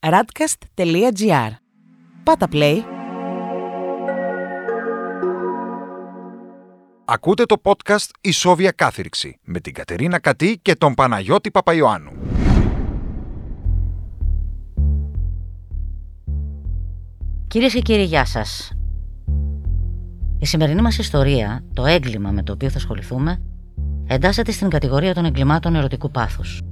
radcast.gr. Πάτα play. Ακούτε το podcast «Η Σόβια Κάθυρξη» με την Κατερίνα Κατή και τον Παναγιώτη Παπαϊωάννου. Κυρίες και κύριοι, γεια σας. Η σημερινή μας ιστορία, το έγκλημα με το οποίο θα ασχοληθούμε, εντάσσεται στην κατηγορία των εγκλημάτων ερωτικού πάθους.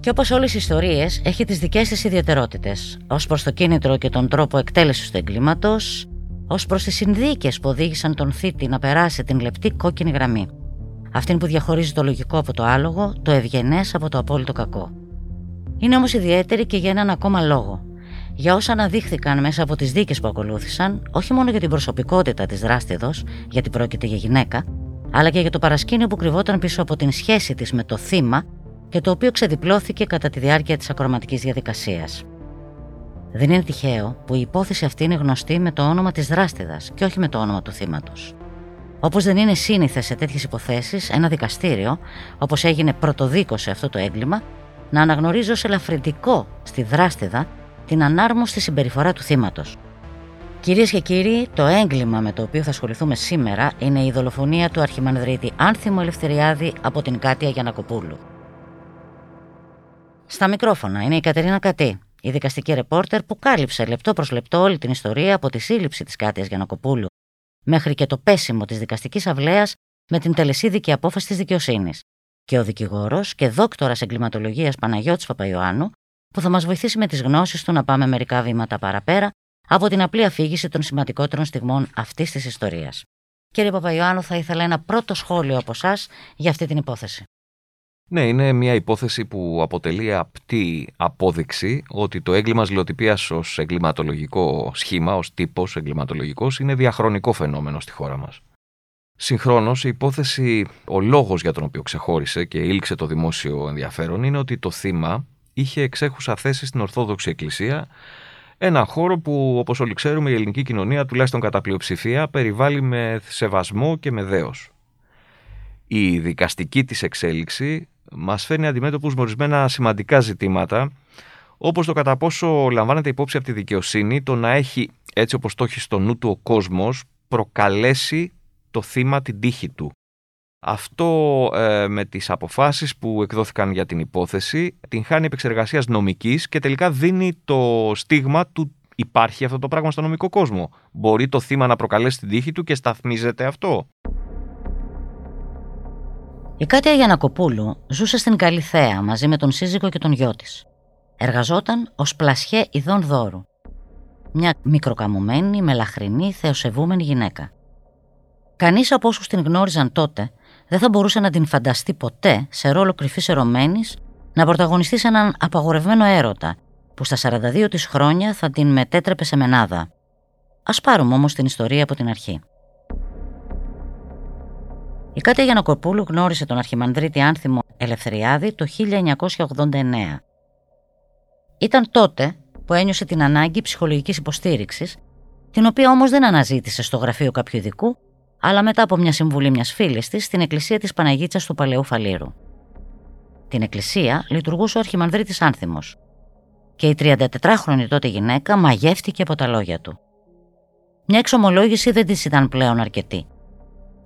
Και όπως όλες οι ιστορίες, έχει τις δικές της ιδιαιτερότητες, ως προς το κίνητρο και τον τρόπο εκτέλεσης του εγκλήματος, ως προς τις συνδίκες που οδήγησαν τον θήτη να περάσει την λεπτή κόκκινη γραμμή. Αυτήν που διαχωρίζει το λογικό από το άλογο, το ευγενές από το απόλυτο κακό. Είναι όμως ιδιαίτερη και για έναν ακόμα λόγο. Για όσα αναδείχθηκαν μέσα από τις δίκες που ακολούθησαν, όχι μόνο για την προσωπικότητα της δράστηδος, γιατί πρόκειται για γυναίκα, αλλά και για το παρασκήνιο που κρυβόταν πίσω από την σχέση της με το θύμα και το οποίο ξεδιπλώθηκε κατά τη διάρκεια της ακροματικής διαδικασίας. Δεν είναι τυχαίο που η υπόθεση αυτή είναι γνωστή με το όνομα της δράστηδας και όχι με το όνομα του θύματος. Όπως δεν είναι σύνηθες σε τέτοιες υποθέσεις, ένα δικαστήριο, όπως έγινε πρωτοδίκο σε αυτό το έγκλημα, να αναγνωρίζει ως ελαφρυντικό στη δράστηδα την ανάρμοστη συμπεριφορά του θύματος. Κυρίες και κύριοι, το έγκλημα με το οποίο θα ασχοληθούμε σήμερα είναι η δολοφονία του Αρχιμανδρίτη Άνθιμου Ελευθεριάδη από την Κάτια Γιανακοπούλου. Στα μικρόφωνα είναι η Κατερίνα Κατή, η δικαστική ρεπόρτερ που κάλυψε λεπτό προς λεπτό όλη την ιστορία από τη σύλληψη της Κάτια Γιανακοπούλου μέχρι και το πέσιμο της δικαστικής αυλαίας με την τελεσίδικη απόφαση της δικαιοσύνης. Και ο δικηγόρος και δόκτορα εγκληματολογίας Παναγιώτης Παπαϊωάννου, που θα μας βοηθήσει με τις γνώσεις του να πάμε μερικά βήματα παραπέρα από την απλή αφήγηση των σημαντικότερων στιγμών αυτής της ιστορίας. Κύριε Παπαϊωάννου, θα ήθελα ένα πρώτο σχόλιο από εσά για αυτή την υπόθεση. Ναι, είναι μια υπόθεση που αποτελεί απτή απόδειξη ότι το έγκλημα ζηλοτυπίας ως εγκληματολογικό σχήμα, ως τύπος εγκληματολογικός, είναι διαχρονικό φαινόμενο στη χώρα μας. Συγχρόνως, η υπόθεση, ο λόγος για τον οποίο ξεχώρισε και ήλξε το δημόσιο ενδιαφέρον είναι ότι το θύμα είχε εξέχουσα θέση στην Ορθόδοξη Εκκλησία, ένα χώρο που, όπως όλοι ξέρουμε, η ελληνική κοινωνία, τουλάχιστον κατά πλειοψηφία, περιβάλλει με σεβασμό και με δέος. Η δικαστική της εξέλιξη μας φέρνει αντιμέτωπους με ορισμένα σημαντικά ζητήματα, όπως το κατά πόσο λαμβάνεται υπόψη από τη δικαιοσύνη το να έχει, έτσι όπως το έχει στο νου του ο κόσμος, προκαλέσει το θύμα την τύχη του. Αυτό ε, με τις αποφάσεις που εκδόθηκαν για την υπόθεση την χάνει επεξεργασίας νομικής και τελικά δίνει το στίγμα του υπάρχει αυτό το πράγμα στο νομικό κόσμο. Μπορεί το θύμα να προκαλέσει την τύχη του και σταθμίζεται αυτό. Η Κάτια Γιανακοπούλου ζούσε στην Καλυθέα μαζί με τον σύζυγο και τον γιο της. Εργαζόταν ως πλασιέ ειδών δώρου. Μια μικροκαμωμένη, μελαχρινή, θεοσεβούμενη γυναίκα. Κανείς από όσους την γνώριζαν τότε δεν θα μπορούσε να την φανταστεί ποτέ σε ρόλο κρυφής ερωμένης να πρωταγωνιστεί σε έναν απαγορευμένο έρωτα που στα 42 της χρόνια θα την μετέτρεπε σε μενάδα. Ας πάρουμε όμως την ιστορία από την αρχή. Η Κάτια Γιανακοπούλου γνώρισε τον Αρχιμανδρίτη Άνθιμο Ελευθεριάδη το 1989. Ήταν τότε που ένιωσε την ανάγκη ψυχολογικής υποστήριξης, την οποία όμως δεν αναζήτησε στο γραφείο κάποιου ειδικού, αλλά μετά από μια συμβουλή μιας φίλης της στην εκκλησία της Παναγίτσας του Παλαιού Φαλήρου. Την εκκλησία λειτουργούσε ο Αρχιμανδρίτης Άνθιμος και η 34χρονη τότε γυναίκα μαγεύτηκε από τα λόγια του. Μια εξομολόγηση δεν της ήταν πλέον αρκετή –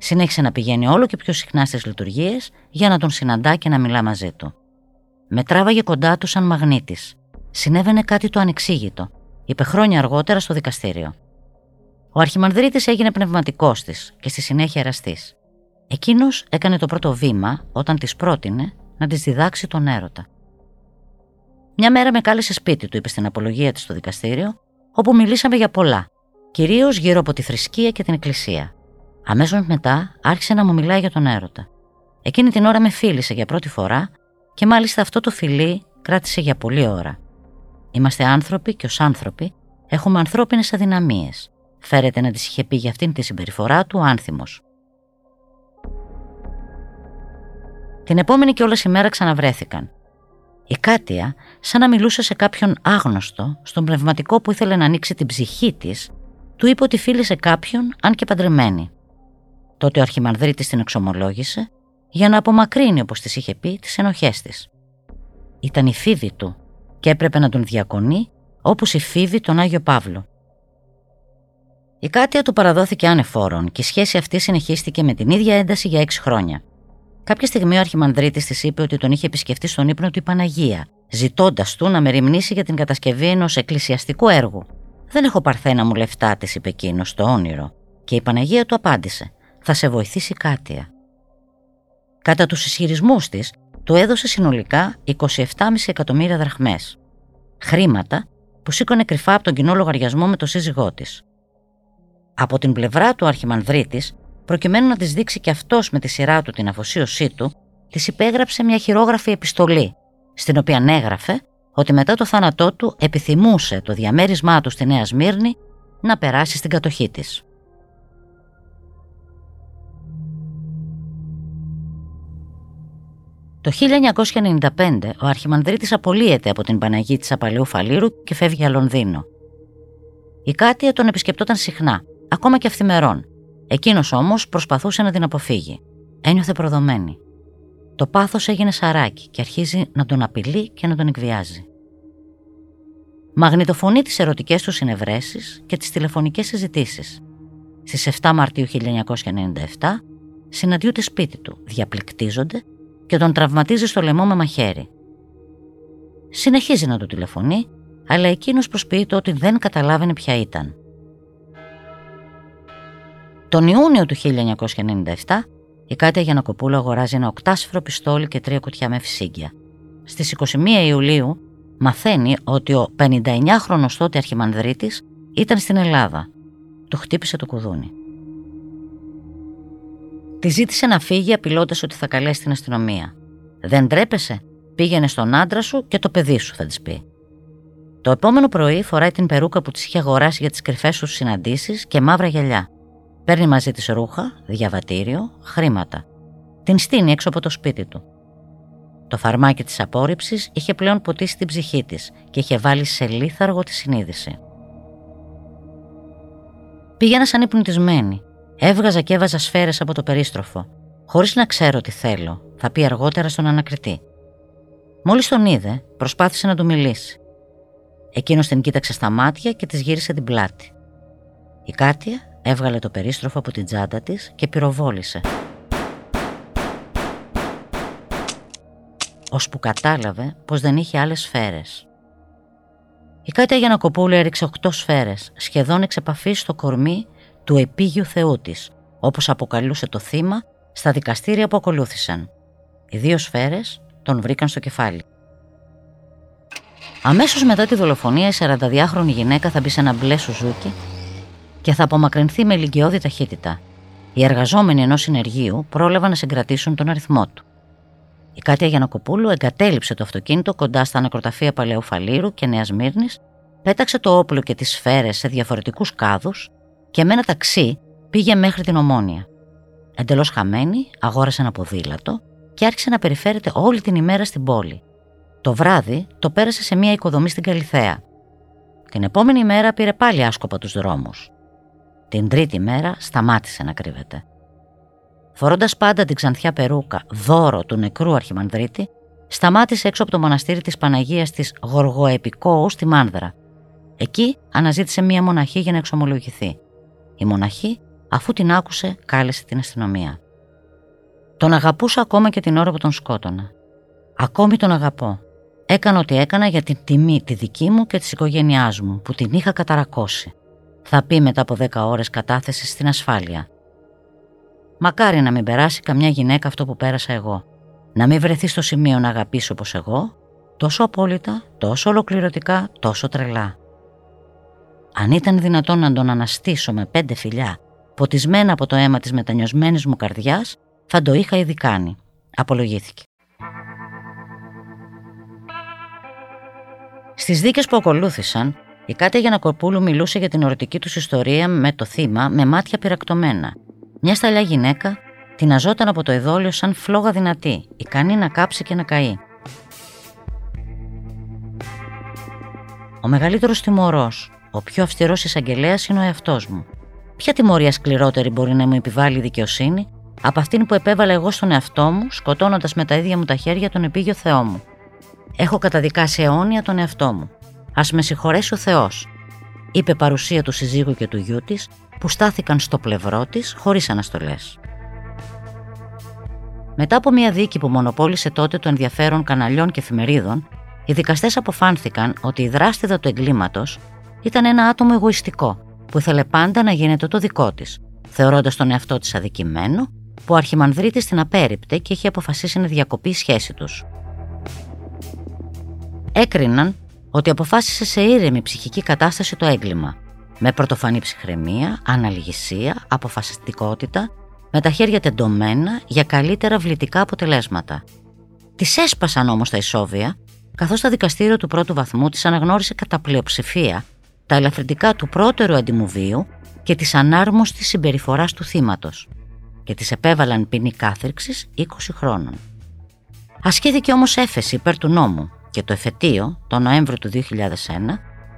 Συνέχισε να πηγαίνει όλο και πιο συχνά στις λειτουργίες για να τον συναντά και να μιλά μαζί του. Με τράβαγε κοντά του σαν μαγνήτης. Συνέβαινε κάτι το ανεξήγητο, είπε χρόνια αργότερα στο δικαστήριο. Ο Αρχιμανδρίτης έγινε πνευματικός της και στη συνέχεια εραστής. Εκείνος έκανε το πρώτο βήμα όταν της πρότεινε να της διδάξει τον έρωτα. Μια μέρα με κάλεσε σπίτι του, είπε στην απολογία της στο δικαστήριο, όπου μιλήσαμε για πολλά, κυρίως γύρω από τη θρησκεία και την εκκλησία. Αμέσως μετά άρχισε να μου μιλάει για τον έρωτα. Εκείνη την ώρα με φίλησε για πρώτη φορά και μάλιστα αυτό το φιλί κράτησε για πολλή ώρα. Είμαστε άνθρωποι και ως άνθρωποι έχουμε ανθρώπινες αδυναμίες. Φέρεται να τη είχε πει για αυτήν τη συμπεριφορά του άνθιμος. Την επόμενη και όλα ημέρα ξαναβρέθηκαν. Η Κάτια, σαν να μιλούσε σε κάποιον άγνωστο, στον πνευματικό που ήθελε να ανοίξει την ψυχή της, του είπε ότι φίλησε κάποιον, αν και παντρεμένη. Τότε ο Αρχιμανδρίτης την εξομολόγησε για να απομακρύνει, όπως της είχε πει, τις ενοχές της. Ήταν η φίδη του και έπρεπε να τον διακονεί όπως η Φίβη τον Άγιο Παύλο. Η Κάτια του παραδόθηκε άνεφόρον και η σχέση αυτή συνεχίστηκε με την ίδια ένταση για έξι χρόνια. Κάποια στιγμή ο Αρχιμανδρίτης της είπε ότι τον είχε επισκεφτεί στον ύπνο του η Παναγία, ζητώντας του να μεριμνήσει για την κατασκευή ενός εκκλησιαστικού έργου. Δεν έχω παρθένα μου λεφτά, της είπε εκείνος στο όνειρο, και η Παναγία του απάντησε: Θα σε βοηθήσει Κάτια. Κατά τους ισχυρισμούς της, του έδωσε συνολικά 27,5 εκατομμύρια δραχμές. Χρήματα που σήκωνε κρυφά από τον κοινό λογαριασμό με το σύζυγό της. Από την πλευρά του Αρχιμανδρίτη, προκειμένου να της δείξει και αυτός με τη σειρά του την αφοσίωσή του, της υπέγραψε μια χειρόγραφη επιστολή, στην οποία έγραφε ότι μετά το θάνατό του επιθυμούσε το διαμέρισμά του στη Νέα Σμύρνη να περάσει στην κατοχή της. Το 1995 ο Αρχιμανδρίτης απολύεται από την Παναγία της Απαλαιού Φαλήρου και φεύγει για Λονδίνο. Η Κάτια τον επισκεπτόταν συχνά, ακόμα και αυθημερών. Εκείνος όμως προσπαθούσε να την αποφύγει. Ένιωθε προδομένη. Το πάθος έγινε σαράκι και αρχίζει να τον απειλεί και να τον εκβιάζει. Μαγνητοφωνεί τις ερωτικές του συνευρέσεις και τις τηλεφωνικές συζητήσεις. Στις 7 Μαρτίου 1997 συναντιούνται σπίτι του, διαπληκτίζονται και τον τραυματίζει στο λαιμό με μαχαίρι. Συνεχίζει να του τηλεφωνεί, αλλά εκείνος προσποιείται ότι δεν καταλάβαινε ποια ήταν. Τον Ιούνιο του 1997, η Κάτια Γιανακοπούλου αγοράζει ένα οκτάσφαιρο πιστόλι και τρία κουτιά με φυσίγγια. Στις 21 Ιουλίου μαθαίνει ότι ο 59χρονος τότε αρχιμανδρίτης ήταν στην Ελλάδα. Του χτύπησε το κουδούνι. Τη ζήτησε να φύγει απειλώντας ότι θα καλέσει την αστυνομία. Δεν τρέπεσαι, πήγαινε στον άντρα σου και το παιδί σου, θα της πει. Το επόμενο πρωί φοράει την περούκα που της είχε αγοράσει για τις κρυφές του συναντήσεις και μαύρα γυαλιά. Παίρνει μαζί της ρούχα, διαβατήριο, χρήματα. Την στείνει έξω από το σπίτι του. Το φαρμάκι της απόρριψης είχε πλέον ποτίσει την ψυχή της και είχε βάλει σε λίθαργο τη συνείδηση. Πήγαινα σαν υπνοτισμένη Έβγαζα και έβαζα σφαίρες από το περίστροφο, χωρίς να ξέρω τι θέλω, θα πει αργότερα στον ανακριτή. Μόλις τον είδε, προσπάθησε να του μιλήσει. Εκείνος την κοίταξε στα μάτια και της γύρισε την πλάτη. Η Κάτια έβγαλε το περίστροφο από την τσάντα της και πυροβόλησε. Ώσπου κατάλαβε πως δεν είχε άλλες σφαίρες. Η Κάτια Γιανακοπούλου έριξε οχτώ σφαίρες, σχεδόν εξ επαφής στο κορμί του επίγειου Θεού τη, όπως αποκαλούσε το θύμα στα δικαστήρια που ακολούθησαν. Οι δύο σφαίρες τον βρήκαν στο κεφάλι. Αμέσως μετά τη δολοφονία, η 42χρονη γυναίκα θα μπει σε ένα μπλε σουζούκι και θα απομακρυνθεί με ηλικιώδη ταχύτητα. Οι εργαζόμενοι ενός συνεργείου πρόλαβαν να συγκρατήσουν τον αριθμό του. Η Κάτια Γιανακοπούλου εγκατέλειψε το αυτοκίνητο κοντά στα νεκροταφεία Παλαιού Φαλήρου και Νέας Μύρνης, πέταξε το όπλο και τις σφαίρες σε διαφορετικούς κάδους και με ένα ταξί πήγε μέχρι την Ομόνια. Εντελώς χαμένη, αγόρασε ένα ποδήλατο και άρχισε να περιφέρεται όλη την ημέρα στην πόλη. Το βράδυ το πέρασε σε μια οικοδομή στην Καλιθέα. Την επόμενη μέρα πήρε πάλι άσκοπα τους δρόμους. Την τρίτη μέρα σταμάτησε να κρύβεται. Φορώντας πάντα την ξανθιά περούκα, δώρο του νεκρού Αρχιμανδρίτη, σταμάτησε έξω από το μοναστήρι της Παναγίας της Γοργοεπικόου στη Μάνδρα. Εκεί αναζήτησε μία μοναχή για να εξομολογηθεί. Η μοναχή, αφού την άκουσε, κάλεσε την αστυνομία. Τον αγαπούσα ακόμα και την ώρα που τον σκότωνα. Ακόμη τον αγαπώ. Έκανα ό,τι έκανα για την τιμή τη δική μου και της οικογένειάς μου που την είχα καταρακώσει. Θα πει μετά από δέκα ώρες κατάθεσης στην ασφάλεια. Μακάρι να μην περάσει καμιά γυναίκα αυτό που πέρασα εγώ. Να μην βρεθεί στο σημείο να αγαπήσει όπως εγώ, τόσο απόλυτα, τόσο ολοκληρωτικά, τόσο τρελά. Αν ήταν δυνατόν να τον αναστήσω με πέντε φιλιά, ποτισμένα από το αίμα της μετανιωσμένης μου καρδιάς, θα το είχα ήδη κάνει. Απολογήθηκε. Στις δίκες που ακολούθησαν, η Κάτια Γιανακοπούλου μιλούσε για την ερωτική τους ιστορία με το θύμα με μάτια πυρακτωμένα. Μια σταλιά γυναίκα την αζόταν από το εδόλιο σαν φλόγα δυνατή, ικανή να κάψει και να καεί. Ο μεγαλύτερος τιμωρός, ο πιο αυστηρός εισαγγελέας είναι ο εαυτός μου. Ποια τιμωρία σκληρότερη μπορεί να μου επιβάλλει η δικαιοσύνη από αυτήν που επέβαλα εγώ στον εαυτό μου, σκοτώνοντας με τα ίδια μου τα χέρια τον επίγειο Θεό μου; Έχω καταδικάσει αιώνια τον εαυτό μου. Α με συγχωρέσει ο Θεός, είπε παρουσία του συζύγου και του γιού της, που στάθηκαν στο πλευρό της χωρίς αναστολές. Μετά από μια δίκη που μονοπόλησε τότε το ενδιαφέρον καναλιών και εφημερίδων, οι δικαστές αποφάνθηκαν ότι η δράστηδα του εγκλήματος ήταν ένα άτομο εγωιστικό που ήθελε πάντα να γίνεται το δικό της, θεωρώντας τον εαυτό της αδικημένο, που ο Αρχιμανδρίτης την απέρριπτε και είχε αποφασίσει να διακοπεί η σχέση τους. Έκριναν ότι αποφάσισε σε ήρεμη ψυχική κατάσταση το έγκλημα, με πρωτοφανή ψυχραιμία, αναλυγησία, αποφασιστικότητα, με τα χέρια τεντωμένα για καλύτερα βλητικά αποτελέσματα. Τη έσπασαν όμως τα ισόβια, καθώς το δικαστήριο του πρώτου βαθμού της αναγνώρισε κατά πλειοψηφία τα ελαφρυντικά του πρώτερου αντιμουβίου και της ανάρμοστη συμπεριφοράς του θύματος και της επέβαλαν ποινή κάθριξη 20 χρόνων. Ασκήθηκε όμως έφεση υπέρ του νόμου και το εφετείο, το Νοέμβριο του 2001,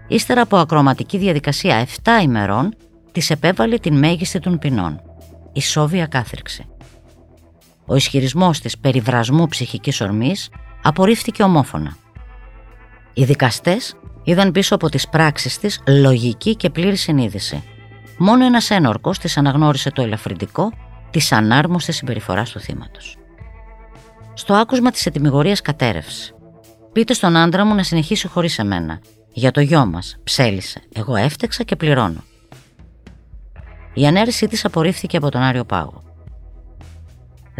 ύστερα από ακροματική διαδικασία 7 ημερών, της επέβαλε την μέγιστη των ποινών, η Σόβια κάθριξη. Ο ισχυρισμός της περιβρασμού ψυχικής ορμής απορρίφθηκε ομόφωνα. Οι δικαστές είδαν πίσω από τις πράξεις της λογική και πλήρη συνείδηση. Μόνο ένας ένορκος της αναγνώρισε το ελαφρυντικό της ανάρμοστης συμπεριφοράς του θύματος. Στο άκουσμα της ετοιμιγορίας κατέρευσε. Πείτε στον άντρα μου να συνεχίσει χωρίς εμένα. Για το γιο μας, ψέλισε. Εγώ έφτεξα και πληρώνω. Η ανέρεσή της απορρίφθηκε από τον Άριο Πάγο.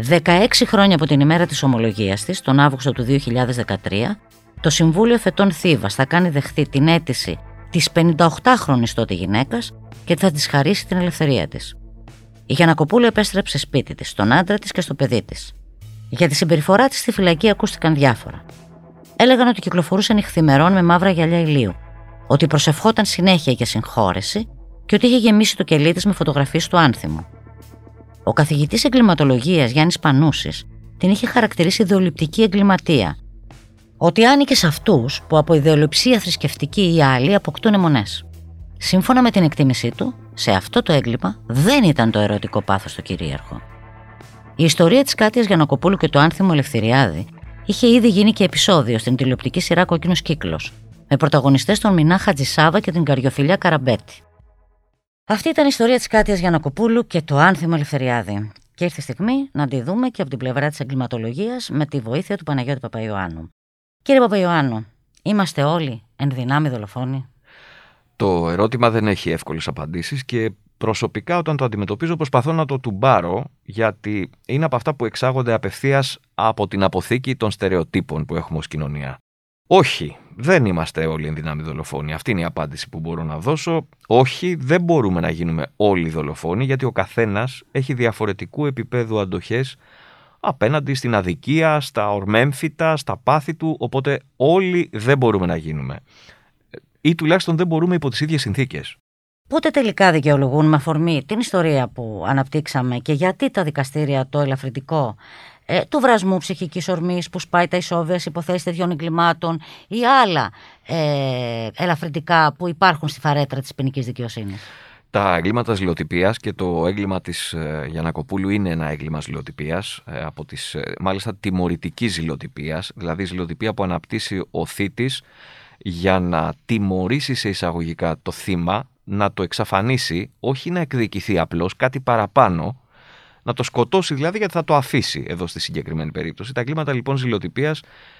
16 χρόνια από την ημέρα της ομολογίας της, τον Αύγουστο του 2013, το Συμβούλιο Φετών Θήβας θα κάνει δεχτή την αίτηση της 58χρονης τότε γυναίκας και θα της χαρίσει την ελευθερία της. Η Γιανακοπούλου επέστρεψε σπίτι της, στον άντρα της και στο παιδί της. Για τη συμπεριφορά της στη φυλακή ακούστηκαν διάφορα. Έλεγαν ότι κυκλοφορούσε νυχθημερών με μαύρα γυαλιά ηλίου, ότι προσευχόταν συνέχεια για συγχώρεση και ότι είχε γεμίσει το κελί της με φωτογραφίες του άνθιμου. Ο καθηγητής εγκληματολογίας Γιάννης Πανούσης την είχε χαρακτηρίσει ιδεολειπτική εγκληματία. Ότι άνοικες σε αυτούς που από ιδεολειψία θρησκευτική ή άλλη αποκτούν αιμονές. Σύμφωνα με την εκτίμησή του, σε αυτό το έγκλημα δεν ήταν το ερωτικό πάθος το κυρίαρχο. Η ιστορία της Κάτιας Γιανακοπούλου και του άνθιμου Ελευθεριάδη είχε ήδη γίνει και επεισόδιο στην τηλεοπτική σειρά Κόκκινος Κύκλος, με πρωταγωνιστές τον Μινά Χατζησάβα και την Καριοφιλιά Καραμπέτη. Αυτή ήταν η ιστορία της Κάτιας Γιανακοπούλου και το άνθιμο Ελευθεριάδη. Και ήρθε η στιγμή να τη δούμε και από την πλευρά της εγκληματολογίας με τη βοήθεια του Παναγιώτη Παπαϊωάννου. Κύριε Παπαϊωάννου, είμαστε όλοι εν δυνάμει δολοφόνοι; Το ερώτημα δεν έχει εύκολες απαντήσεις και προσωπικά όταν το αντιμετωπίζω προσπαθώ να το τουμπάρω γιατί είναι από αυτά που εξάγονται απευθείας από την αποθήκη των στερεοτύπων που έχουμε ως κοινωνία. Όχι, δεν είμαστε όλοι ενδυνάμοι δολοφόνοι. Αυτή είναι η απάντηση που μπορώ να δώσω. Όχι, δεν μπορούμε να γίνουμε όλοι δολοφόνοι, γιατί ο καθένας έχει διαφορετικού επίπεδου αντοχές απέναντι στην αδικία, στα ορμέμφυτα, στα πάθη του. Οπότε όλοι δεν μπορούμε να γίνουμε. Ή τουλάχιστον δεν μπορούμε υπό τις ίδιες συνθήκες. Πότε τελικά δικαιολογούν με αφορμή την ιστορία που αναπτύξαμε και γιατί τα δικαστήρια το ελαφρυντικό ε, του βρασμού ψυχικής ορμής που σπάει τα ισόβια υποθέσεις τέτοιων εγκλημάτων ή άλλα ε, ελαφρυντικά που υπάρχουν στη φαρέτρα της ποινικής δικαιοσύνης; Τα εγκλήματα ζηλοτυπία και το έγκλημα της ε, Γιανακοπούλου είναι ένα έγκλημα ζηλοτυπία, ε, από τις, ε, μάλιστα τιμωρητικής ζηλοτυπία, δηλαδή ζηλοτυπία που αναπτύσσει ο θήτης για να τιμωρήσει σε εισαγωγικά το θύμα, να το εξαφανίσει, όχι να εκδικηθεί απλώς κάτι παραπάνω, να το σκοτώσει δηλαδή γιατί θα το αφήσει εδώ στη συγκεκριμένη περίπτωση. Τα κλίματα λοιπόν ζηλοτυπία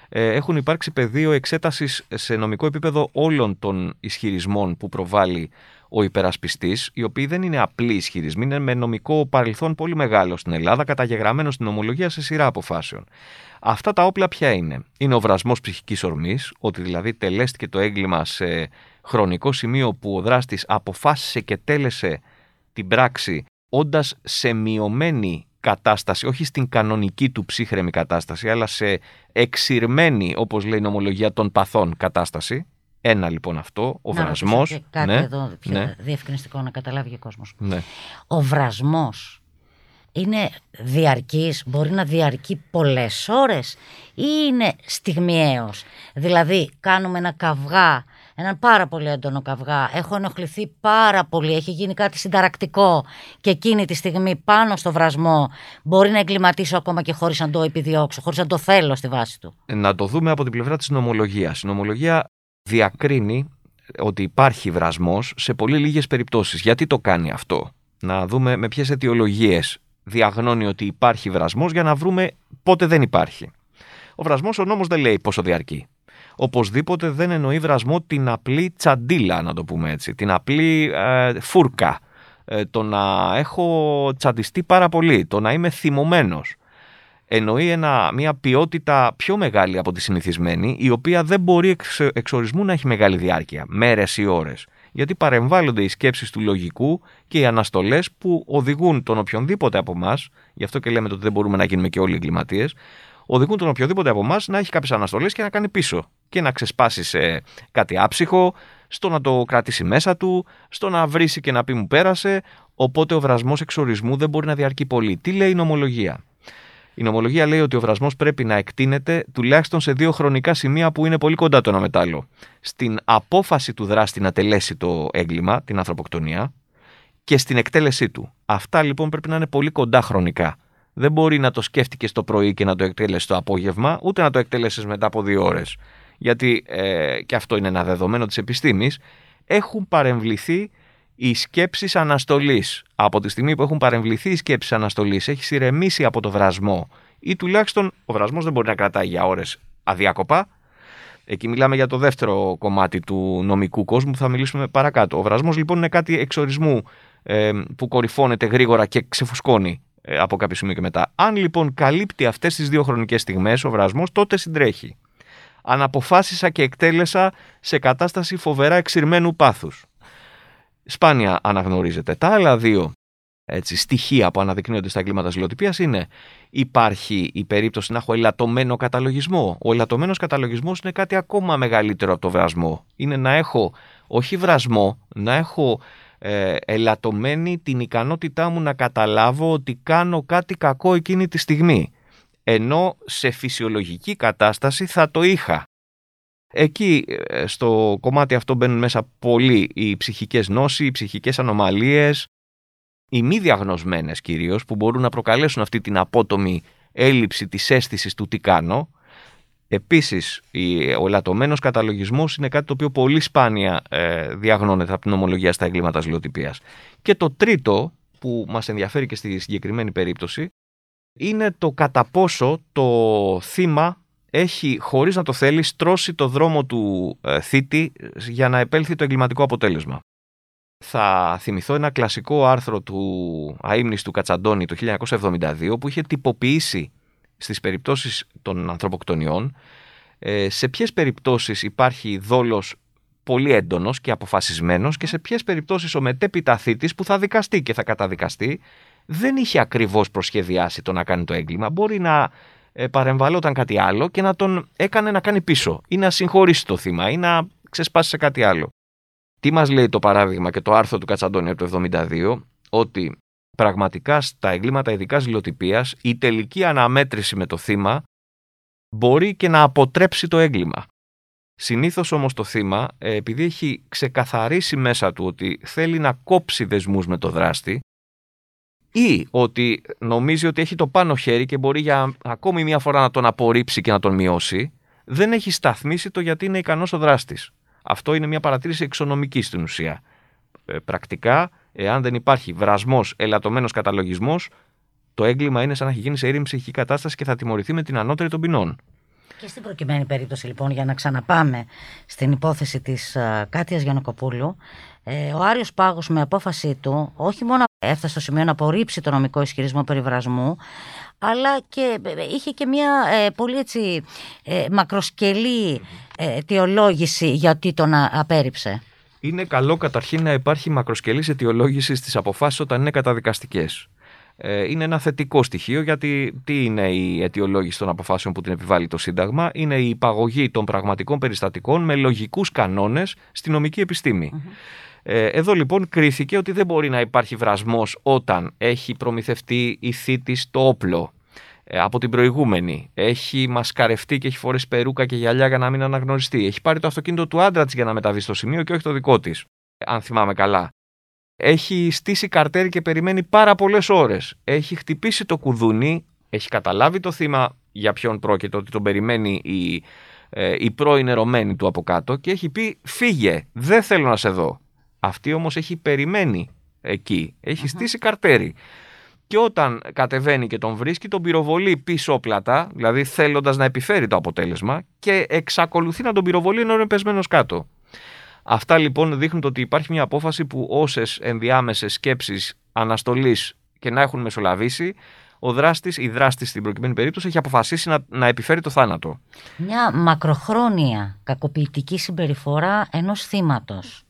ε, έχουν υπάρξει πεδίο εξέτασης σε νομικό επίπεδο όλων των ισχυρισμών που προβάλλει ο υπερασπιστής, οι οποίοι δεν είναι απλοί ισχυρισμοί, είναι με νομικό παρελθόν πολύ μεγάλο στην Ελλάδα, καταγεγραμμένο στην ομολογία σε σειρά αποφάσεων. Αυτά τα όπλα ποια είναι; Είναι ο βρασμός ψυχικής ορμής, ότι δηλαδή τελέστηκε το έγκλημα σε χρονικό σημείο που ο δράστης αποφάσισε και τέλεσε την πράξη όντας σε μειωμένη κατάσταση, όχι στην κανονική του ψύχρεμη κατάσταση, αλλά σε εξηρμένη, όπως λέει η νομολογία των παθών κατάσταση. Ένα λοιπόν αυτό, ο βρασμός. Κάτι ναι, εδώ πιο ναι. διευκρινιστικό να καταλάβει και ο κόσμος. Ναι. Ο βρασμός είναι διαρκής, μπορεί να διαρκεί πολλές ώρες ή είναι στιγμιαίος; Δηλαδή κάνουμε ένα καυγά έναν πάρα πολύ έντονο καυγά. Έχω ενοχληθεί πάρα πολύ. Έχει γίνει κάτι συνταρακτικό και εκείνη τη στιγμή πάνω στο βρασμό μπορεί να εγκληματίσω ακόμα και χωρίς να το επιδιώξω, χωρίς να το θέλω στη βάση του. Να το δούμε από την πλευρά της νομολογίας. Η νομολογία διακρίνει ότι υπάρχει βρασμός σε πολύ λίγες περιπτώσεις. Γιατί το κάνει αυτό; Να δούμε με ποιες αιτιολογίες διαγνώνει ότι υπάρχει βρασμός για να βρούμε πότε δεν υπάρχει. Ο βρασμός ο νόμος δεν λέει πόσο διαρκεί. Οπωσδήποτε δεν εννοεί βρασμό την απλή τσαντίλα, να το πούμε έτσι, την απλή ε, φούρκα, ε, το να έχω τσαντιστεί πάρα πολύ, το να είμαι θυμωμένος εννοεί ένα, μια ποιότητα πιο μεγάλη από τη συνηθισμένη, η οποία δεν μπορεί εξ, εξορισμού να έχει μεγάλη διάρκεια, μέρες ή ώρες. Γιατί παρεμβάλλονται οι σκέψεις του λογικού και οι αναστολές που οδηγούν τον οποιονδήποτε από εμάς, γι' αυτό και λέμε ότι δεν μπορούμε να γίνουμε και όλοι εγκληματίες, οδηγούν τον οποιοδήποτε από εμάς να έχει κάποιες αναστολές και να κάνει πίσω. Και να ξεσπάσει σε κάτι άψυχο, στο να το κρατήσει μέσα του, στο να βρίσει και να πει μου πέρασε. Οπότε ο βρασμός εξορισμού δεν μπορεί να διαρκεί πολύ. Τι λέει η νομολογία; Η νομολογία λέει ότι ο βρασμός πρέπει να εκτείνεται τουλάχιστον σε δύο χρονικά σημεία που είναι πολύ κοντά το ένα μετάλλο. Στην απόφαση του δράστη να τελέσει το έγκλημα, την ανθρωποκτονία, και στην εκτέλεσή του. Αυτά λοιπόν πρέπει να είναι πολύ κοντά χρονικά. Δεν μπορεί να το σκέφτηκες το πρωί και να το εκτέλεσει το απόγευμα, ούτε να το εκτέλεσει μετά από δύο ώρες. Γιατί, ε, και αυτό είναι ένα δεδομένο της επιστήμης, έχουν παρεμβληθεί οι σκέψεις αναστολής. Από τη στιγμή που έχουν παρεμβληθεί οι σκέψεις αναστολής, έχει ηρεμήσει από το βρασμό ή τουλάχιστον ο βρασμός δεν μπορεί να κρατάει για ώρες αδιάκοπα. Εκεί μιλάμε για το δεύτερο κομμάτι του νομικού κόσμου που θα μιλήσουμε παρακάτω. Ο βρασμός λοιπόν είναι κάτι εξορισμού ε, που κορυφώνεται γρήγορα και ξεφουσκώνει ε, από κάποιο σημείο και μετά. Αν λοιπόν καλύπτει αυτές τις δύο χρονικές στιγμές ο βρασμός, τότε συντρέχει. Αν αποφάσισα και εκτέλεσα σε κατάσταση φοβερά εξηρμένου πάθους σπάνια αναγνωρίζεται. Τα άλλα δύο έτσι, στοιχεία που αναδεικνύονται στα εγκλήματα ζηλοτυπίας είναι υπάρχει η περίπτωση να έχω ελαττωμένο καταλογισμό. Ο ελαττωμένος καταλογισμός είναι κάτι ακόμα μεγαλύτερο από το βρασμό. Είναι να έχω όχι βρασμό, να έχω ε, ελαττωμένη την ικανότητά μου να καταλάβω ότι κάνω κάτι κακό εκείνη τη στιγμή. Ενώ σε φυσιολογική κατάσταση θα το είχα. Εκεί ε, στο κομμάτι αυτό μπαίνουν μέσα πολύ οι ψυχικές νόσοι, οι ψυχικές ανομαλίες, οι μη διαγνωσμένες κυρίως που μπορούν να προκαλέσουν αυτή την απότομη έλλειψη της αίσθησης του τι κάνω. Επίσης, ο ελαττωμένος καταλογισμός είναι κάτι το οποίο πολύ σπάνια ε, διαγνώνεται από την ομολογία στα εγκλήματα ζηλοτυπίας. Και το τρίτο που μας ενδιαφέρει και στη συγκεκριμένη περίπτωση είναι το κατά πόσο το θύμα έχει, χωρίς να το θέλει, στρώσει το δρόμο του ε, θήτη για να επέλθει το εγκληματικό αποτέλεσμα. Θα θυμηθώ ένα κλασικό άρθρο του αείμνης του Κατσαντώνη το 1972 που είχε τυποποιήσει στις περιπτώσεις των ανθρωποκτονιών ε, σε ποιες περιπτώσεις υπάρχει δόλος πολύ έντονος και αποφασισμένος και σε ποιες περιπτώσεις ο μετέπειτα θήτης που θα δικαστεί και θα καταδικαστεί δεν είχε ακριβώς προσχεδιάσει το να κάνει το έγκλημα. Μπορεί να ε, παρεμβαλόταν κάτι άλλο και να τον έκανε να κάνει πίσω ή να συγχωρήσει το θύμα ή να ξεσπάσει σε κάτι άλλο. Τι μας λέει το παράδειγμα και το άρθρο του Κατσαντώνη από το 1972 ότι πραγματικά στα εγκλήματα ειδικά ζηλοτυπίας η τελική αναμέτρηση με το θύμα μπορεί και να αποτρέψει το έγκλημα. Συνήθως όμως το θύμα, ε, επειδή έχει ξεκαθαρίσει μέσα του ότι θέλει να κόψει δεσμούς με το δράστη, ή ότι νομίζει ότι έχει το πάνω χέρι και μπορεί για ακόμη μια φορά να τον απορρίψει και να τον μειώσει, δεν έχει σταθμίσει το γιατί είναι ικανός ο δράστης. Αυτό είναι μια παρατήρηση εξονομική στην ουσία. Ε, πρακτικά, εάν δεν υπάρχει βρασμός, ελαττωμένος καταλογισμός, το έγκλημα είναι σαν να έχει γίνει σε ήρεμη ψυχική κατάσταση και θα τιμωρηθεί με την ανώτερη των ποινών. Και στην προκειμένη περίπτωση λοιπόν για να ξαναπάμε στην υπόθεση της uh, Κάτιας Γιαννοκοπούλου ε, ο Άριος Πάγος με απόφασή του όχι μόνο έφτασε στο σημείο να απορρίψει το νομικό ισχυρισμό περιβρασμού αλλά και ε, είχε και μια ε, πολύ έτσι ε, μακροσκελή αιτιολόγηση γιατί τον απέρριψε. Είναι καλό καταρχήν να υπάρχει μακροσκελής αιτιολόγησης στις αποφάσεις όταν είναι καταδικαστικές. Ε, είναι ένα θετικό στοιχείο γιατί τι είναι η αιτιολόγηση των αποφάσεων που την επιβάλλει το Σύνταγμα; Είναι η υπαγωγή των πραγματικών περιστατικών με λογικούς κανόνες στη νομική Ε, εδώ λοιπόν κρίθηκε ότι δεν μπορεί να υπάρχει βρασμός όταν έχει προμηθευτεί η θήτη το όπλο ε, από την προηγούμενη. Έχει μασκαρευτεί και έχει φορέσει περούκα και γυαλιά για να μην αναγνωριστεί. Έχει πάρει το αυτοκίνητο του άντρα της για να μεταβεί στο σημείο και όχι το δικό της. Αν θυμάμαι καλά. Έχει στήσει καρτέρι και περιμένει πάρα πολλές ώρες. Έχει χτυπήσει το κουδούνι, έχει καταλάβει το θύμα για ποιον πρόκειται, ότι τον περιμένει η, ε, η πρώην ερωμένη του από κάτω και έχει πει φύγε, δεν θέλω να σε δω. Αυτή όμως έχει περιμένει εκεί, στήσει καρτέρι. Και όταν κατεβαίνει και τον βρίσκει, τον πυροβολεί πίσω πλατά, δηλαδή θέλοντας να επιφέρει το αποτέλεσμα, και εξακολουθεί να τον πυροβολεί ενώ είναι πεσμένος κάτω. Αυτά λοιπόν δείχνουν ότι υπάρχει μια απόφαση που όσες ενδιάμεσες σκέψεις αναστολής και να έχουν μεσολαβήσει, ο δράστης, η δράστης στην προκειμένη περίπτωση, έχει αποφασίσει να, να επιφέρει το θάνατο. Μια μακροχρόνια κακοποιητική συμπεριφορά ενός θύματος.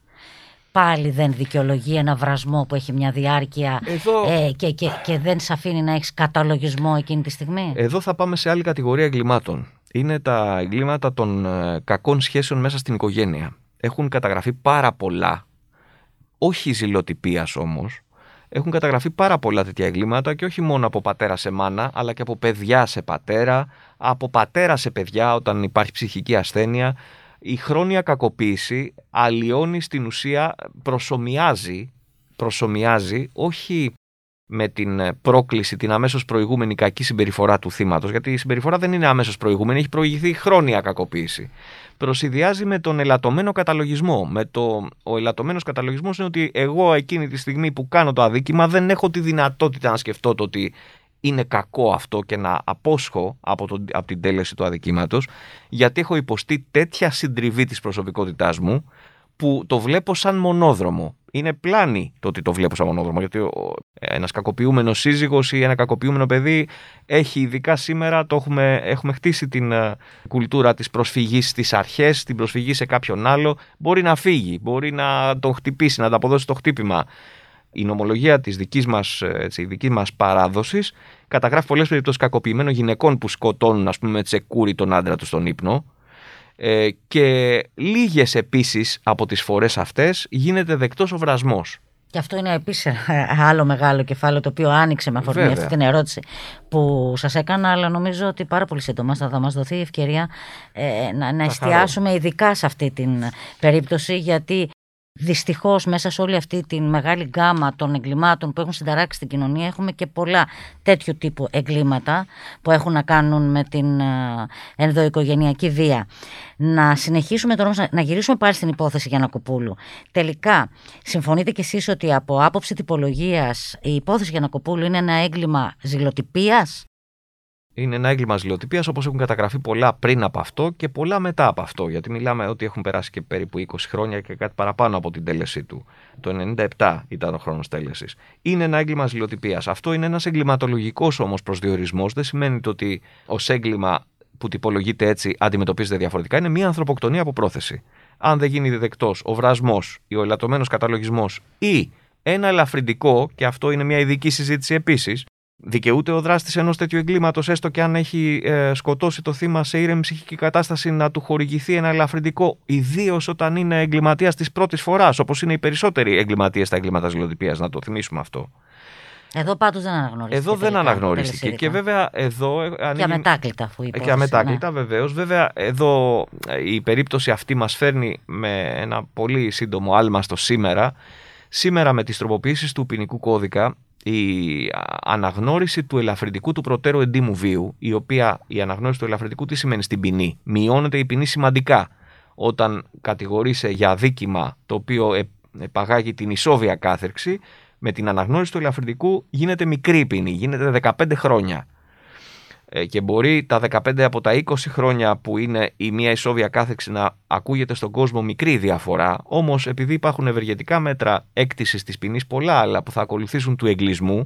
Πάλι δεν δικαιολογεί ένα βρασμό που έχει μια διάρκεια ε, και, και, και δεν σε αφήνει να έχεις καταλογισμό εκείνη τη στιγμή; Εδώ θα πάμε σε άλλη κατηγορία εγκλημάτων. Είναι τα εγκλήματα των ε, κακών σχέσεων μέσα στην οικογένεια. Έχουν καταγραφεί πάρα πολλά, όχι ζηλοτυπίας όμως, έχουν καταγραφεί πάρα πολλά τέτοια εγκλήματα και όχι μόνο από πατέρα σε μάνα, αλλά και από παιδιά σε πατέρα, από πατέρα σε παιδιά όταν υπάρχει ψυχική ασθένεια. Η χρόνια κακοποίηση αλλοιώνει στην ουσία, προσωμιάζει, προσωμιάζει όχι με την πρόκληση, την αμέσως προηγούμενη κακή συμπεριφορά του θύματος, γιατί η συμπεριφορά δεν είναι αμέσως προηγούμενη, έχει προηγηθεί χρόνια κακοποίηση προσυδειάζει με τον ελαττωμένο καταλογισμό. Με το, ο ελαττωμένος καταλογισμός είναι ότι εγώ εκείνη τη στιγμή που κάνω το αδίκημα δεν έχω τη δυνατότητα να σκεφτώ το ότι είναι κακό αυτό και να απόσχω από, το, από την τέλεση του αδικήματος γιατί έχω υποστεί τέτοια συντριβή της προσωπικότητάς μου που το βλέπω σαν μονόδρομο. Είναι πλάνη το ότι το βλέπω σαν μονόδρομο, γιατί ένας κακοποιούμενος σύζυγος ή ένα κακοποιούμενο παιδί έχει ειδικά σήμερα, το έχουμε, έχουμε χτίσει την ε, κουλτούρα της προσφυγής στις αρχές, την προσφυγή σε κάποιον άλλο. Μπορεί να φύγει, μπορεί να τον χτυπήσει, να τα αποδώσει το χτύπημα. Η νομολογία της δικής μας μας παράδοσης καταγράφει πολλές περιπτώσεις κακοποιημένων γυναικών που σκοτώνουν, ας πούμε, με τσεκούρι τον άντρα τους στον ύπνο. Ε, και λίγες επίσης από τις φορές αυτές γίνεται δεκτός ο βρασμός. Και αυτό είναι επίσης άλλο μεγάλο κεφάλαιο το οποίο άνοιξε με αφορμή αυτή την ερώτηση που σας έκανα, αλλά νομίζω ότι πάρα πολύ σύντομα θα μας δοθεί η ευκαιρία ε, να, να εστιάσουμε ειδικά σε αυτή την περίπτωση, γιατί Δυστυχώς, μέσα σε όλη αυτή τη μεγάλη γκάμα των εγκλημάτων που έχουν συνταράξει στην κοινωνία, έχουμε και πολλά τέτοιου τύπου εγκλήματα που έχουν να κάνουν με την ε, ενδοοικογενειακή βία. Να συνεχίσουμε τώρα, να γυρίσουμε πάλι στην υπόθεση για Γιανακοπούλου. Τελικά, συμφωνείτε κι εσείς ότι από άποψη τυπολογίας η υπόθεση για Γιανακοπούλου είναι ένα έγκλημα ζηλοτυπίας; Είναι ένα έγκλημα ζηλοτυπίας όπως έχουν καταγραφεί πολλά πριν από αυτό και πολλά μετά από αυτό. Γιατί μιλάμε ότι έχουν περάσει και περίπου 20 χρόνια και κάτι παραπάνω από την τέλεσή του. Το 97 ήταν ο χρόνος τέλεσης. Είναι ένα έγκλημα ζηλοτυπίας. Αυτό είναι ένας εγκληματολογικός όμως προσδιορισμός. Δεν σημαίνει ότι ως έγκλημα που τυπολογείται έτσι αντιμετωπίζεται διαφορετικά. Είναι μια ανθρωποκτονία από πρόθεση. Αν δεν γίνει δεκτό ο βρασμός ή ο ελαττωμένος καταλογισμός ή ένα ελαφρυντικό, και αυτό είναι μια ειδική συζήτηση επίσης, Δικαιούται ο δράστης ενός τέτοιου εγκλήματος, έστω και αν έχει ε, σκοτώσει το θύμα σε ήρεμη ψυχική κατάσταση, να του χορηγηθεί ένα ελαφρυντικό, ιδίως όταν είναι εγκληματίας της πρώτης φοράς, όπως είναι οι περισσότεροι εγκληματίες στα εγκλήματα ζηλοτυπία. Να το θυμίσουμε αυτό. Εδώ πάντως δεν αναγνωρίστηκε. Εδώ δεν αναγνωρίστηκε. Και βέβαια εδώ. Ε, ανοίγει... Και αμετάκλητα, αφού είπε. Και αμετάκλητα, ναι. βεβαίως. Βέβαια, εδώ ε, η περίπτωση αυτή μας φέρνει με ένα πολύ σύντομο άλμα στο σήμερα. Σήμερα με τις τροποποιήσεις του ποινικού κώδικα η αναγνώριση του ελαφρυντικού του προτέρου εντύμου βίου, η οποία η αναγνώριση του ελαφρυντικού τι σημαίνει στην ποινή; Μειώνεται η ποινή σημαντικά όταν κατηγορείσαι για αδίκημα το οποίο επαγάγει την ισόβια κάθερξη, με την αναγνώριση του ελαφρυντικού γίνεται μικρή ποινή, γίνεται 15 χρόνια. Ε, και μπορεί τα 15 από τα 20 χρόνια που είναι η μία ισόβια κάθεξη να ακούγεται στον κόσμο μικρή διαφορά, όμως επειδή υπάρχουν ευεργετικά μέτρα έκτησης της ποινής πολλά άλλα που θα ακολουθήσουν του εγκλισμού,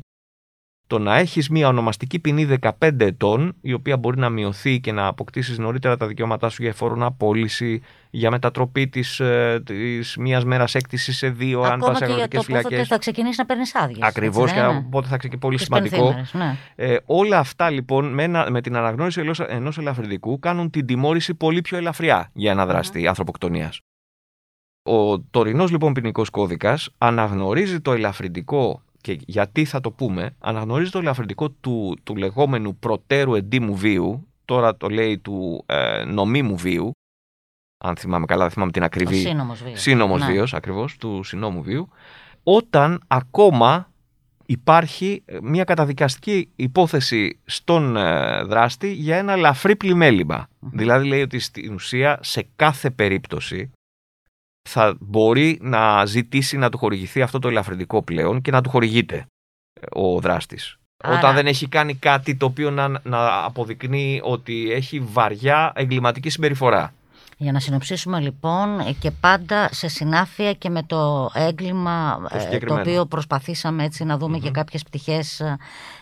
το να έχεις μια ονομαστική ποινή 15 ετών, η οποία μπορεί να μειωθεί και να αποκτήσεις νωρίτερα τα δικαιώματά σου για εφόρον απόλυση, για μετατροπή της, ε, της μίας μέρας έκτησης σε δύο, Ακόμα αν πας σε αγροτικές φυλακές. Ακόμα και θα ξεκινήσεις να παίρνεις άδειες. Ακριβώς, και ναι. οπότε θα ξεκινήσει πολύ σημαντικό. ναι. ε, όλα αυτά λοιπόν με, ένα, με την αναγνώριση ενός ελαφρυντικού κάνουν την τιμώρηση πολύ πιο ελαφριά για ένα δράστη mm. ανθρωποκτονίας. Ο τωρινός λοιπόν ποινικός κώδικας αναγνωρίζει το ελαφρυντικό και γιατί θα το πούμε, αναγνωρίζει το ελαφρυντικό του, του λεγόμενου προτέρου εντύμου βίου, τώρα το λέει του ε, νομίμου βίου, αν θυμάμαι καλά, δεν θυμάμαι την ακριβή. Σύνομος βίος. Σύνομος Ναι. βίος, ακριβώς, του συνόμου βίου, όταν ακόμα υπάρχει μια καταδικαστική υπόθεση στον ε, δράστη για ένα ελαφρύ πλημέλημα. Δηλαδή λέει ότι στην ουσία σε κάθε περίπτωση θα μπορεί να ζητήσει να του χορηγηθεί αυτό το ελαφρυντικό πλέον και να του χορηγείται ε, ο δράστης. Άρα- Όταν δεν έχει κάνει κάτι το οποίο να, να αποδεικνύει ότι έχει βαριά εγκληματική συμπεριφορά. Για να συνοψίσουμε λοιπόν ε, και πάντα σε συνάφεια και με το έγκλημα ε, το, συγκεκριμένο. οποίο προσπαθήσαμε έτσι να δούμε και κάποιες πτυχές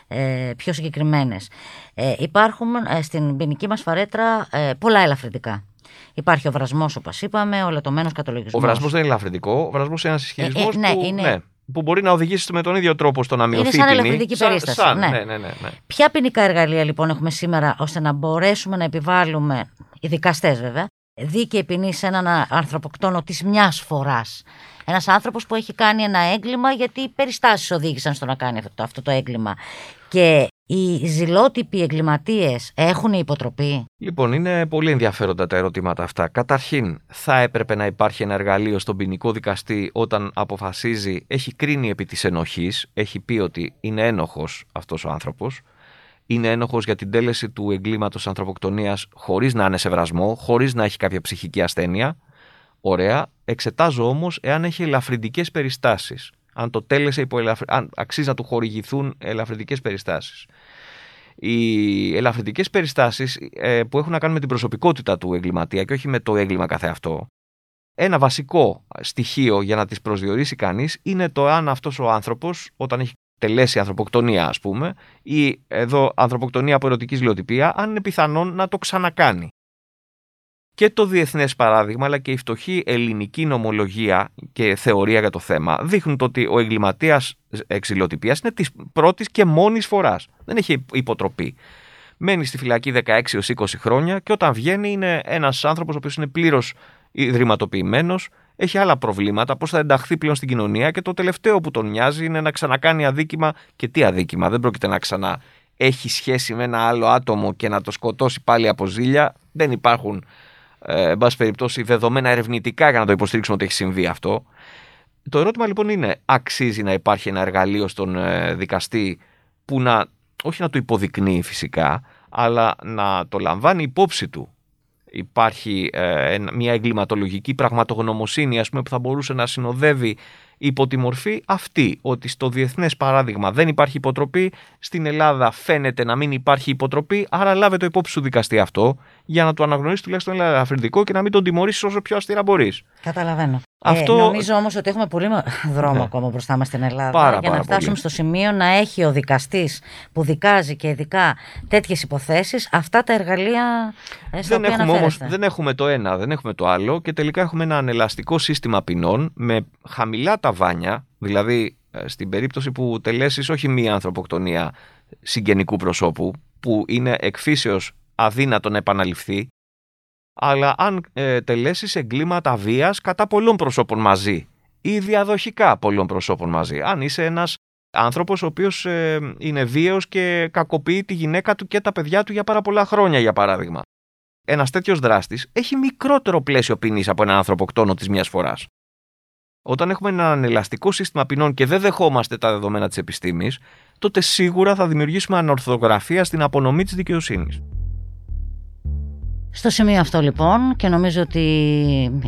ε, πιο συγκεκριμένες. Ε, υπάρχουν ε, στην ποινική μας φαρέτρα ε, πολλά ελαφρυντικά. Υπάρχει ο βρασμός όπως είπαμε, ο λετωμένος Ο κατολογισμός. βρασμός δεν είναι ελαφρυντικό. Ο βρασμός είναι ένας ισχυρισμό ε, ναι, που, είναι- που μπορεί να οδηγήσει με τον ίδιο τρόπο στο να μειωθεί σαν η ποινή. ελαφρυντική περίσταση, Σαν, ναι. ναι, ναι, ναι, ναι. Ποια ποινικά εργαλεία λοιπόν έχουμε σήμερα ώστε να μπορέσουμε να επιβάλλουμε, οι δικαστές βέβαια, δίκαιη ποινή σε έναν ανθρωποκτόνο της μιας φοράς. Ένας άνθρωπος που έχει κάνει ένα έγκλημα γιατί οι περιστάσεις οδήγησαν στο να κάνει αυτό, αυτό το έγκλημα. Και οι ζηλότυποι εγκληματίες έχουν υποτροπή; Λοιπόν, είναι πολύ ενδιαφέροντα τα ερωτήματα αυτά. Καταρχήν, θα έπρεπε να υπάρχει ένα εργαλείο στον ποινικό δικαστή όταν αποφασίζει, έχει κρίνει επί της ενοχής, έχει πει ότι είναι ένοχος αυτός ο άνθρωπος, είναι ένοχος για την τέλεση του εγκλήματος ανθρωποκτονίας χωρίς να είναι σε βρασμό, χωρίς να έχει κάποια ψυχική ασθένεια. Ωραία. Εξετάζω όμως εάν έχει ελαφρυντικές περιστάσεις. Αν το τέλεσε υπό ελαφρυ... αν αξίζει να του χορηγηθούν ελαφρυντικές περιστάσεις. Οι ελαφρυντικές περιστάσεις ε, που έχουν να κάνουν με την προσωπικότητα του εγκληματία και όχι με το έγκλημα καθεαυτό, ένα βασικό στοιχείο για να τις προσδιορίσει κανείς είναι το αν αυτός ο άνθρωπος όταν έχει τελέσει ανθρωποκτονία ας πούμε ή εδώ ανθρωποκτονία από ερωτικής ζηλοτυπία αν είναι πιθανόν να το ξανακάνει. Και το διεθνές παράδειγμα αλλά και η φτωχή ελληνική νομολογία και θεωρία για το θέμα δείχνουν το ότι ο εγκληματίας εξηλοτυπίας είναι της πρώτης και μόνης φοράς. Δεν έχει υποτροπή. Μένει στη φυλακή 16 έως 20 χρόνια και όταν βγαίνει είναι ένας άνθρωπος ο οποίος είναι πλήρως ιδρυματοποιημένος, έχει άλλα προβλήματα, πώς θα ενταχθεί πλέον στην κοινωνία και το τελευταίο που τον νοιάζει είναι να ξανακάνει αδίκημα και τι αδίκημα, δεν πρόκειται να ξανά έχει σχέση με ένα άλλο άτομο και να το σκοτώσει πάλι από ζήλια, δεν υπάρχουν ε, εν πάση περιπτώσει δεδομένα ερευνητικά για να το υποστηρίξουμε ότι έχει συμβεί αυτό. Το ερώτημα λοιπόν είναι, αξίζει να υπάρχει ένα εργαλείο στον ε, δικαστή που να, όχι να του υποδεικνύει φυσικά, αλλά να το λαμβάνει υπόψη του. Υπάρχει ε, ένα- μια εγκληματολογική πραγματογνωμοσύνη ας πούμε, που θα μπορούσε να συνοδεύει υπό τη μορφή αυτή, ότι στο διεθνές παράδειγμα δεν υπάρχει υποτροπή, στην Ελλάδα φαίνεται να μην υπάρχει υποτροπή, άρα λάβε το υπόψη σου δικαστή αυτό, για να του αναγνωρίσεις τουλάχιστον ένα ελαφρυντικό και να μην τον τιμωρήσεις όσο πιο αστήρα μπορείς. Καταλαβαίνω. Αυτό- Ε, νομίζω όμως ότι έχουμε πολύ μα- δρόμο Ναι. ακόμα μπροστά μας στην Ελλάδα Πάρα, για πάρα να φτάσουμε πολύ. στο σημείο να έχει ο δικαστής που δικάζει και ειδικά τέτοιες υποθέσεις αυτά τα εργαλεία ε, στα Δεν οποία έχουμε, όμως, αναφέρεστε. δεν έχουμε το ένα, δεν έχουμε το άλλο και τελικά έχουμε ένα ανελαστικό σύστημα ποινών με χαμηλά ταβάνια, δηλαδή ε, στην περίπτωση που τελέσεις όχι μία ανθρωποκτονία συγγενικού προσώπου που είναι εκφύσεως αδύνατο να επαναληφθεί αλλά αν ε, τελέσεις εγκλήματα βίας κατά πολλών προσώπων μαζί ή διαδοχικά πολλών προσώπων μαζί. Αν είσαι ένας άνθρωπος ο οποίος ε, είναι βίαιος και κακοποιεί τη γυναίκα του και τα παιδιά του για πάρα πολλά χρόνια για παράδειγμα. Ένας τέτοιος δράστης έχει μικρότερο πλαίσιο ποινής από έναν ανθρωποκτόνο της μιας φοράς. Όταν έχουμε ένα ελαστικό σύστημα ποινών και δεν δεχόμαστε τα δεδομένα της επιστήμης, τότε σίγουρα θα δημιουργήσουμε ανορθογραφία στην απονομή της δικαιοσύνης. Στο σημείο αυτό λοιπόν και νομίζω ότι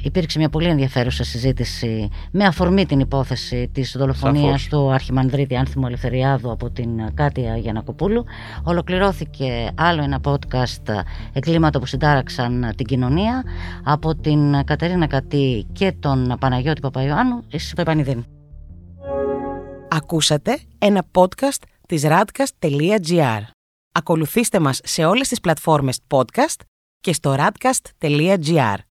υπήρξε μια πολύ ενδιαφέρουσα συζήτηση με αφορμή την υπόθεση της δολοφονίας Σαφώς. του Αρχιμανδρίτη Άνθιμου Ελευθεριάδου από την Κάτια Γιανακοπούλου. Ολοκληρώθηκε άλλο ένα podcast εγκλήματα που συντάραξαν την κοινωνία από την Κατερίνα Κατή και τον Παναγιώτη Παπαϊωάννου στη Πεπανιδίνη. Ακούσατε ένα podcast της radcast.gr. Ακολουθήστε μας σε όλες τις πλατφόρμες podcast και στο radcast.gr.